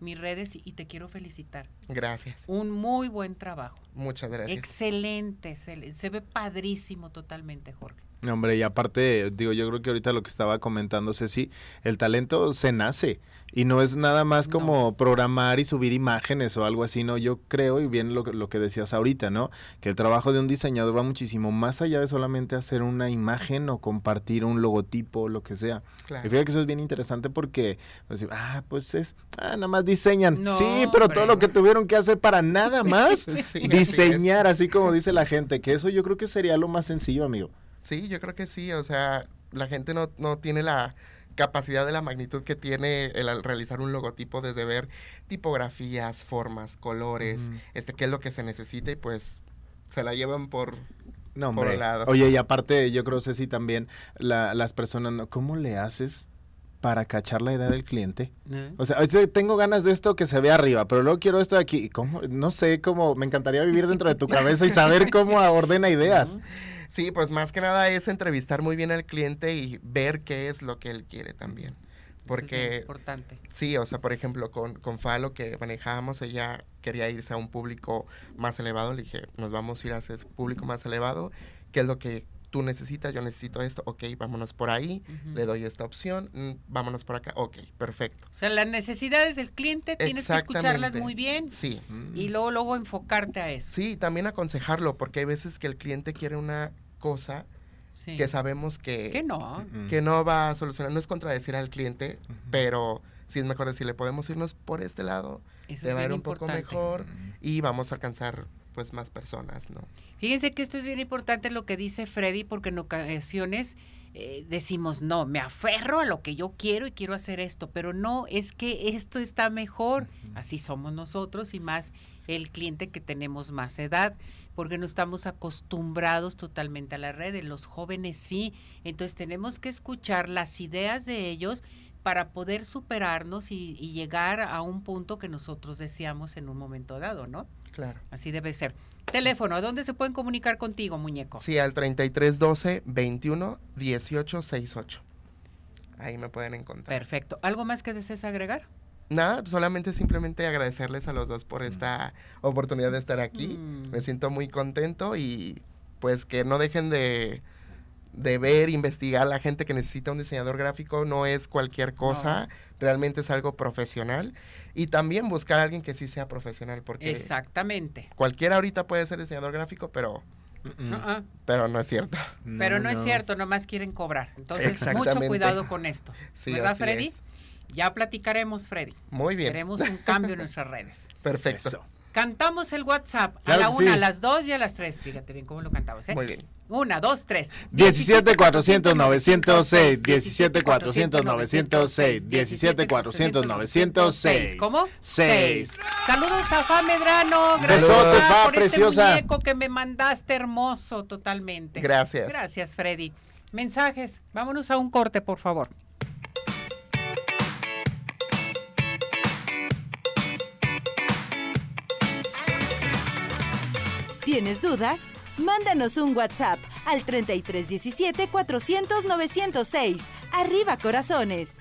mis redes y, te quiero felicitar. Gracias. Un muy buen trabajo. Muchas gracias. Excelente, se, se ve padrísimo totalmente, Jorge. Hombre, y aparte, digo, yo creo que ahorita lo que estaba comentando Ceci, el talento se nace y no es nada más como programar y subir imágenes o algo así, ¿no? Yo creo, y bien lo, lo que decías ahorita, ¿no? Que el trabajo de un diseñador va muchísimo más allá de solamente hacer una imagen o compartir un logotipo o lo que sea. Y fíjate que eso es bien interesante porque, pues, ah, pues es, ah, nada más diseñan. sí, pero todo lo que tuvieron que hacer para nada más diseñar, así como dice la gente, que eso yo creo que sería lo más sencillo, amigo. Sí, yo creo que sí, o sea, la gente no, no tiene la capacidad de la magnitud que tiene el realizar un logotipo desde ver tipografías, formas, colores, este qué es lo que se necesita y pues se la llevan por no, hombre. lado. Oye, y aparte yo creo Ceci también la, las personas, ¿cómo le haces para cachar la idea del cliente. Eh. O sea, tengo ganas de esto que se ve arriba, pero luego quiero esto de aquí. ¿Cómo? No sé cómo, me encantaría vivir dentro de tu cabeza y saber cómo ordena ideas. Sí, pues más que nada es entrevistar muy bien al cliente y ver qué es lo que él quiere también. Porque... es importante. Sí, o sea, por ejemplo, con, con Falo que manejábamos, ella quería irse a un público más elevado. Le dije, nos vamos a ir a ese público más elevado. ¿Qué es lo que tú necesitas? Yo necesito esto. Ok, vámonos por ahí. Le doy esta opción. Mm, vámonos por acá. Ok, perfecto. O sea, las necesidades del cliente tienes que escucharlas muy bien. Sí. Y luego, luego enfocarte a eso. Sí, también aconsejarlo, porque hay veces que el cliente quiere una cosa que sabemos que, que no. que no va a solucionar. No es contradecir al cliente, pero sí es mejor decirle, podemos irnos por este lado, te va a ir un poco mejor y vamos a alcanzar pues más personas, ¿no? Fíjense que esto es bien importante lo que dice Freddy, porque en ocasiones eh, decimos, no, me aferro a lo que yo quiero y quiero hacer esto, pero no, es que esto está mejor, así somos nosotros y más el cliente que tenemos más edad porque no estamos acostumbrados totalmente a las redes. Los jóvenes sí. Entonces tenemos que escuchar las ideas de ellos para poder superarnos y, llegar a un punto que nosotros deseamos en un momento dado, ¿no? Claro. Así debe ser. Teléfono, ¿a dónde se pueden comunicar contigo, muñeco? Sí, al 3312 21 18 68. Ahí me pueden encontrar. Perfecto. ¿Algo más que desees agregar? Nada, solamente simplemente agradecerles a los dos por esta oportunidad de estar aquí. Mm. Me siento muy contento y pues que no dejen de, de ver, investigar la gente que necesita un diseñador gráfico. No es cualquier cosa, realmente es algo profesional. Y también buscar a alguien que sí sea profesional, porque... Exactamente. Cualquiera ahorita puede ser diseñador gráfico, pero... Uh-uh. Pero no es cierto. pero no, es cierto, nomás quieren cobrar. Entonces, mucho cuidado con esto. ¿Verdad, Freddy? Ya platicaremos, Freddy. Muy bien. Queremos un cambio en nuestras redes. Perfecto. Cantamos el WhatsApp a la una, a las dos y a las tres. Fíjate bien cómo lo cantamos, ¿eh? Muy bien. Una, dos, tres. 17 400 906, 17 400 906, 17 400 906. ¿Cómo? 6. Saludos a Fa Medrano. Gracias por Fa, este preciosa. muñeco que me mandaste hermoso totalmente. Gracias. Gracias, Freddy. Mensajes. Vámonos a un corte, por favor. ¿Tienes dudas? Mándanos un WhatsApp al 3317 400 906. Arriba corazones.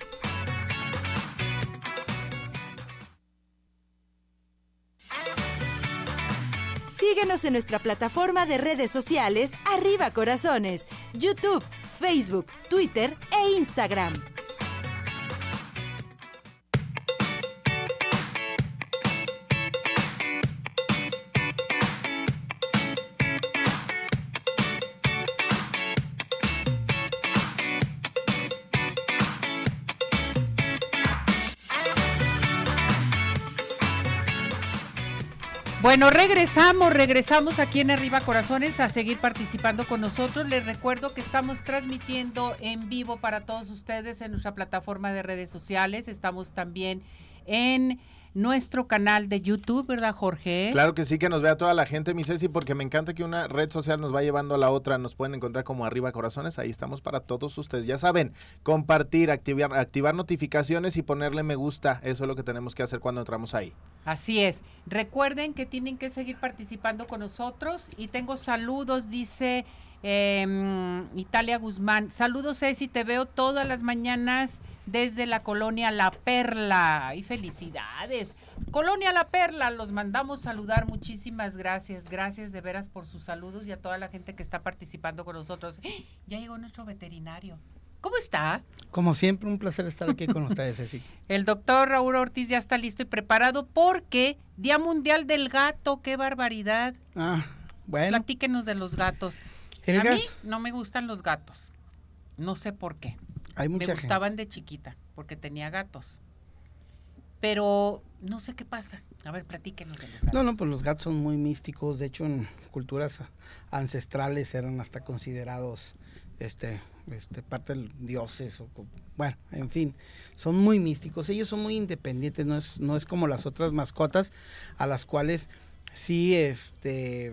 Síguenos en nuestra plataforma de redes sociales Arriba Corazones, YouTube, Facebook, Twitter e Instagram. Bueno, regresamos, regresamos aquí en Arriba Corazones a seguir participando con nosotros. Les recuerdo que estamos transmitiendo en vivo para todos ustedes en nuestra plataforma de redes sociales. Estamos también en nuestro canal de YouTube, ¿verdad, Jorge? Claro que sí, que nos vea toda la gente, mi Ceci, porque me encanta que una red social nos va llevando a la otra. Nos pueden encontrar como Arriba Corazones. Ahí estamos para todos ustedes. Ya saben, compartir, activar, activar notificaciones y ponerle me gusta. Eso es lo que tenemos que hacer cuando entramos ahí. Así es. Recuerden que tienen que seguir participando con nosotros. Y tengo saludos, dice eh, Italia Guzmán. Saludos, Ceci, te veo todas las mañanas desde la colonia La Perla. Y felicidades. Colonia La Perla, los mandamos saludar. Muchísimas gracias. Gracias de veras por sus saludos y a toda la gente que está participando con nosotros. Ya llegó nuestro veterinario. ¿Cómo está? Como siempre, un placer estar aquí con ustedes, Ceci. El doctor Raúl Ortiz ya está listo y preparado porque Día Mundial del Gato, qué barbaridad. Ah, bueno. Platíquenos de los gatos. El a gato- mí no me gustan los gatos. No sé por qué. Hay me gente. gustaban de chiquita porque tenía gatos. Pero no sé qué pasa. A ver, platíquenos de los gatos. No, no, pues los gatos son muy místicos. De hecho, en culturas ancestrales eran hasta considerados este, este, parte de dioses. O, bueno, en fin, son muy místicos. Ellos son muy independientes. No es, no es como las otras mascotas a las cuales sí, este,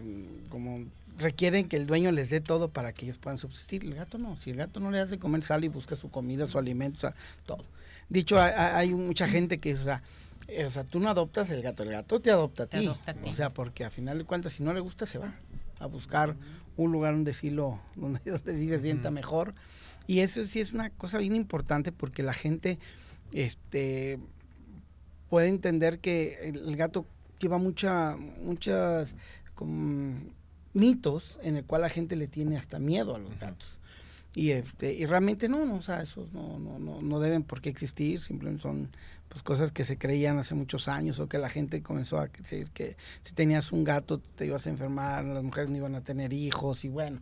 como requieren que el dueño les dé todo para que ellos puedan subsistir. El gato no. Si el gato no le hace comer, sale y busca su comida, su alimento, o sea, todo. Dicho, hay, mucha gente que, o sea, eh, o sea, tú no adoptas el gato, el gato te adopta a Te ti. adopta a ti. O sea, porque a final de cuentas, si no le gusta, se va a buscar un lugar donde sí, lo, donde, donde sí se sienta mejor. Y eso sí es una cosa bien importante porque la gente este, puede entender que el gato lleva mucha, muchas como, mitos en el cual la gente le tiene hasta miedo a los gatos. Y, este, y realmente no, no, o sea, esos no, no, no, no deben por qué existir, simplemente son pues cosas que se creían hace muchos años o que la gente comenzó a decir que si tenías un gato te ibas a enfermar, las mujeres no iban a tener hijos y bueno,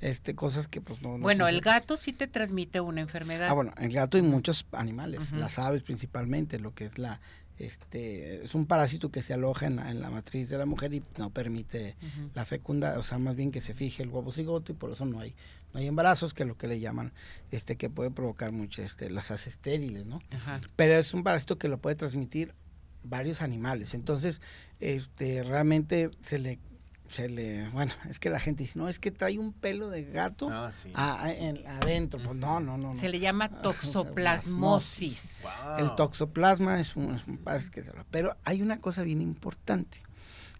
este cosas que pues no, no bueno, el gato sí te transmite una enfermedad. Ah, bueno, el gato y muchos animales, las aves principalmente, lo que es la, este, es un parásito que se aloja en la, en la matriz de la mujer y no permite la fecunda, o sea, más bien que se fije el huevo cigoto y por eso no hay, no hay embarazos, que es lo que le llaman, este, que puede provocar mucho, este, las hace estériles, ¿no? Ajá. Pero es un parásito que lo puede transmitir varios animales, entonces, este, realmente se le, se le, bueno, es que la gente dice, no, es que trae un pelo de gato Ah, sí. a- a- en- adentro, pues no, no, no, no. Se le llama Ah, toxoplasmosis. El toxoplasma es un, es un que se lo- Pero hay una cosa bien importante,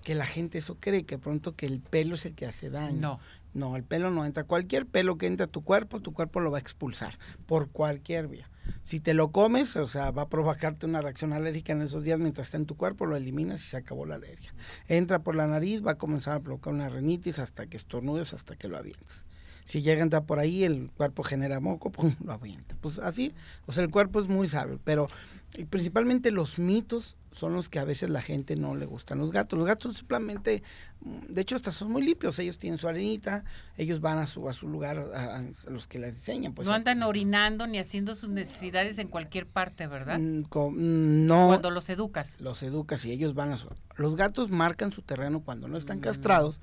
que la gente eso cree, que pronto que el pelo es el que hace daño. No. No, el pelo no entra. Cualquier pelo que entra a tu cuerpo, tu cuerpo lo va a expulsar por cualquier vía. Si te lo comes, o sea, va a provocarte una reacción alérgica en esos días mientras está en tu cuerpo, lo eliminas y se acabó la alergia. Entra por la nariz, va a comenzar a provocar una rinitis hasta que estornudes, hasta que lo avientes. Si llega a entrar por ahí, el cuerpo genera moco, pum, lo avienta. Pues así, o sea, el cuerpo es muy sabio, pero eh, principalmente los mitos son los que a veces la gente no le gustan. Los gatos, los gatos simplemente, mm, de hecho, hasta son muy limpios. Ellos tienen su arenita, ellos van a su, a su lugar, a, a los que les enseñan. Pues, no andan orinando ni haciendo sus necesidades en cualquier parte, ¿verdad? Mm, mm, no. Cuando los educas. Los educas y ellos van a su... Los gatos marcan su terreno cuando no están castrados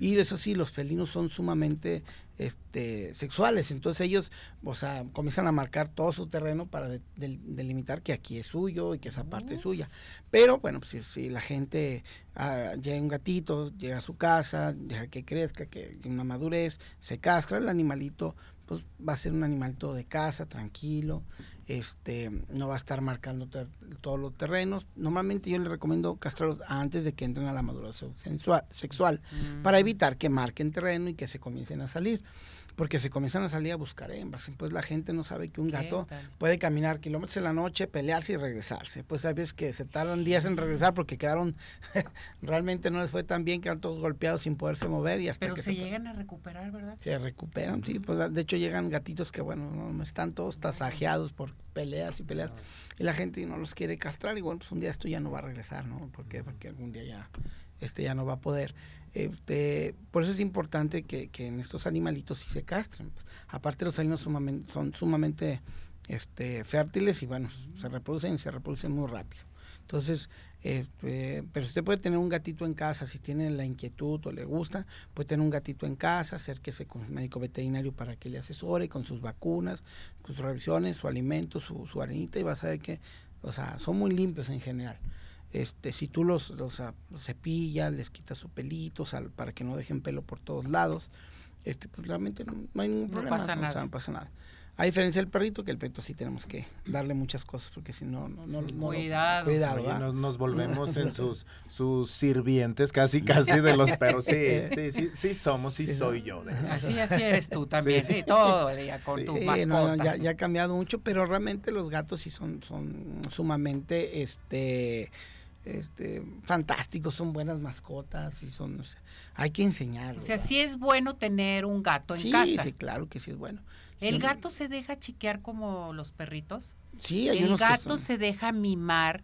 y eso sí, los felinos son sumamente este, sexuales, entonces ellos, o sea, comienzan a marcar todo su terreno para de- del- delimitar que aquí es suyo y que esa parte es suya. Pero bueno, pues si, si la gente ah, llega un gatito, llega a su casa, deja que crezca, que una madurez, se castra, el animalito pues va a ser un animalito de casa, tranquilo, este, no va a estar marcando ter- todos los terrenos. Normalmente yo les recomiendo castrarlos antes de que entren a la madurez sensual- sexual, Mm. para evitar que marquen terreno y que se comiencen a salir. Porque se comienzan a salir a buscar hembras. Pues la gente no sabe que un ¿Qué gato puede caminar kilómetros en la noche, pelearse y regresarse. Pues sabes que se tardan días en regresar porque quedaron, realmente no les fue tan bien, quedaron todos golpeados sin poderse mover y hasta Pero que se se llegan a recuperar, ¿verdad? se recuperan, sí, pues de hecho llegan gatitos que bueno, no, no están todos tasajeados por peleas y peleas y la gente no los quiere castrar y bueno, pues un día esto ya no va a regresar, ¿no? Porque porque algún día ya este ya no va a poder. Este, por eso es importante que, en estos animalitos sí se castren. Aparte los felinos sumamente, son sumamente este, fértiles y bueno, se reproducen y se reproducen muy rápido. Entonces, Este, pero usted puede tener un gatito en casa, si tiene la inquietud o le gusta, puede tener un gatito en casa, acérquese con un médico veterinario para que le asesore con sus vacunas, con sus revisiones, su alimento, su, su arenita y vas a ver que, o sea, son muy limpios en general. Este, si tú los, los, ah, los cepillas, les quitas su pelito, sea, para que no dejen pelo por todos lados, este, pues realmente no, no hay ningún No problema, o sea, no pasa nada. A diferencia del perrito, que el perrito sí tenemos que darle muchas cosas, porque si no, no, no, no- Cuidado. cuidado, nos, nos volvemos en sus, sus sirvientes casi casi de los perros. Sí, sí, sí, sí somos, sí, Sí, soy no. yo de eso. Así, así eres tú también, Sí. sí, todo el día con Sí. tu Sí, mascota. no, no, ya, ya ha cambiado mucho, pero realmente los gatos sí son, son sumamente este, este, fantásticos, son buenas mascotas y son, o sea, hay que enseñarlos. O sea, ¿va? sí es bueno tener un gato en sí, casa. sí, claro que sí es bueno. ¿El Sí, gato se deja chiquear como los perritos? Sí, hay ¿El unos que gato son- se deja mimar?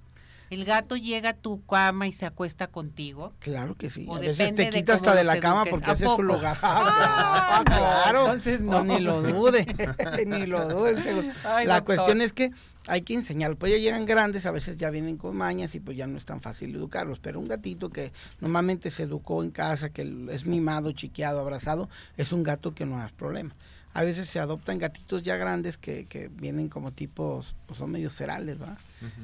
¿El gato llega a tu cama y se acuesta contigo? Claro que sí. O A veces te quita hasta de la cama porque ¿A ese es su lugar. Ah, Ah, claro. entonces No, no. ni lo dude. ni lo dude. Ay, la doctor. cuestión es que hay que enseñar. Pues ya llegan grandes, a veces ya vienen con mañas y pues ya no es tan fácil educarlos. Pero un gatito que normalmente se educó en casa, que es mimado, chiqueado, abrazado, es un gato que no hay problema. A veces se adoptan gatitos ya grandes que, que vienen como tipos, pues son medios ferales, ¿va?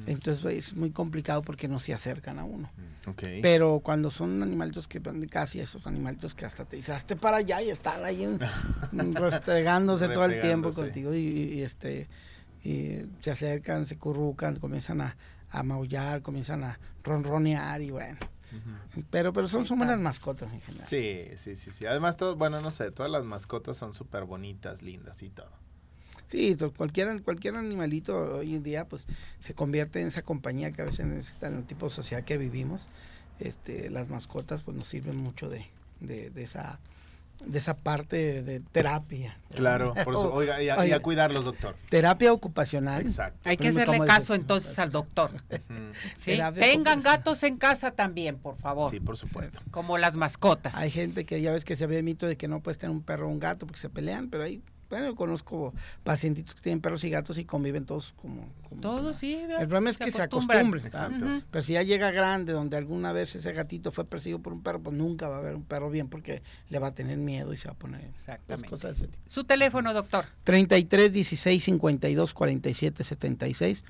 Entonces es muy complicado porque no se acercan a uno. Ok. Pero cuando son animalitos que y esos animalitos que hasta te dicen, hazte para allá y están ahí restregándose todo el tiempo contigo y, y, este y se acercan, se currucan, comienzan a, a maullar, comienzan a ronronear y bueno. Pero pero son, son buenas mascotas en general. Sí, sí, sí, sí. Además, todo, bueno, no sé, todas las mascotas son súper bonitas, lindas y todo. Sí, cualquier, cualquier animalito hoy en día pues se convierte en esa compañía que a veces necesita en el tipo de sociedad que vivimos. Este, las mascotas pues nos sirven mucho de, de, de esa de esa parte de terapia. Claro, por eso, oiga, y a, y a Oiga, cuidarlos, doctor. terapia ocupacional. Exacto. Hay que hacerle ¿cómo caso entonces al doctor. ¿sí? Tengan gatos en casa también, por favor. Sí, por supuesto. Como las mascotas. Hay gente que ya ves que se ve el mito de que no puedes tener un perro o un gato porque se pelean, pero hay, bueno, yo conozco pacientitos que tienen perros y gatos y conviven todos como... Todos sí. El problema es que se acostumbran. ¿verdad? Pero si ya llega grande, donde alguna vez ese gatito fue perseguido por un perro, pues nunca va a haber un perro bien porque le va a tener miedo y se va a poner Exactamente. cosas de ese tipo. Su teléfono, doctor. 33 16 52 47 76.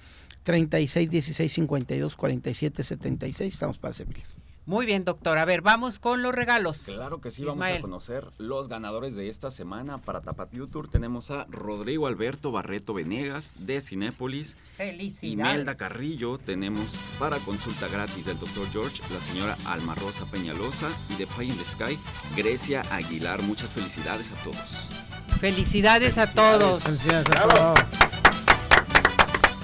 36 16 52 47 76. Estamos para servirles. Muy bien, doctor. A ver, vamos con los regalos. Claro que sí, vamos a conocer los ganadores de esta semana. Para Tapatío Tour tenemos a Rodrigo Alberto Barreto Venegas de Cinépolis. Felicidades. Imelda Carrillo, tenemos para consulta gratis del Dr. George, la señora Alma Rosa Peñalosa y de Pie in the Sky, Grecia Aguilar. Muchas felicidades a todos. Felicidades a todos. Felicidades a todos.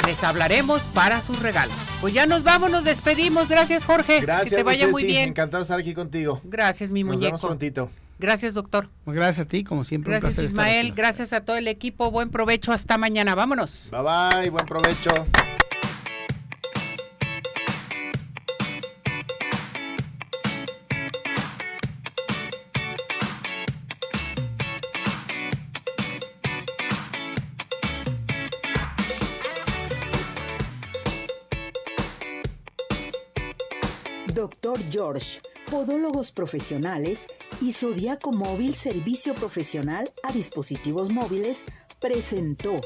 Les hablaremos para sus regalos. Pues ya nos vamos, nos despedimos. Gracias, Jorge. Gracias, que te vaya muy sí, bien. Encantado de estar aquí contigo. Gracias, mi Nos vemos muñeco. prontito. Gracias, doctor. Pues Gracias a ti, como siempre. Gracias, Ismael. Gracias a todo el equipo. Buen provecho. Hasta mañana. Vámonos. Bye bye, buen provecho. George, Podólogos Profesionales y Zodiaco Móvil Servicio Profesional a Dispositivos Móviles presentó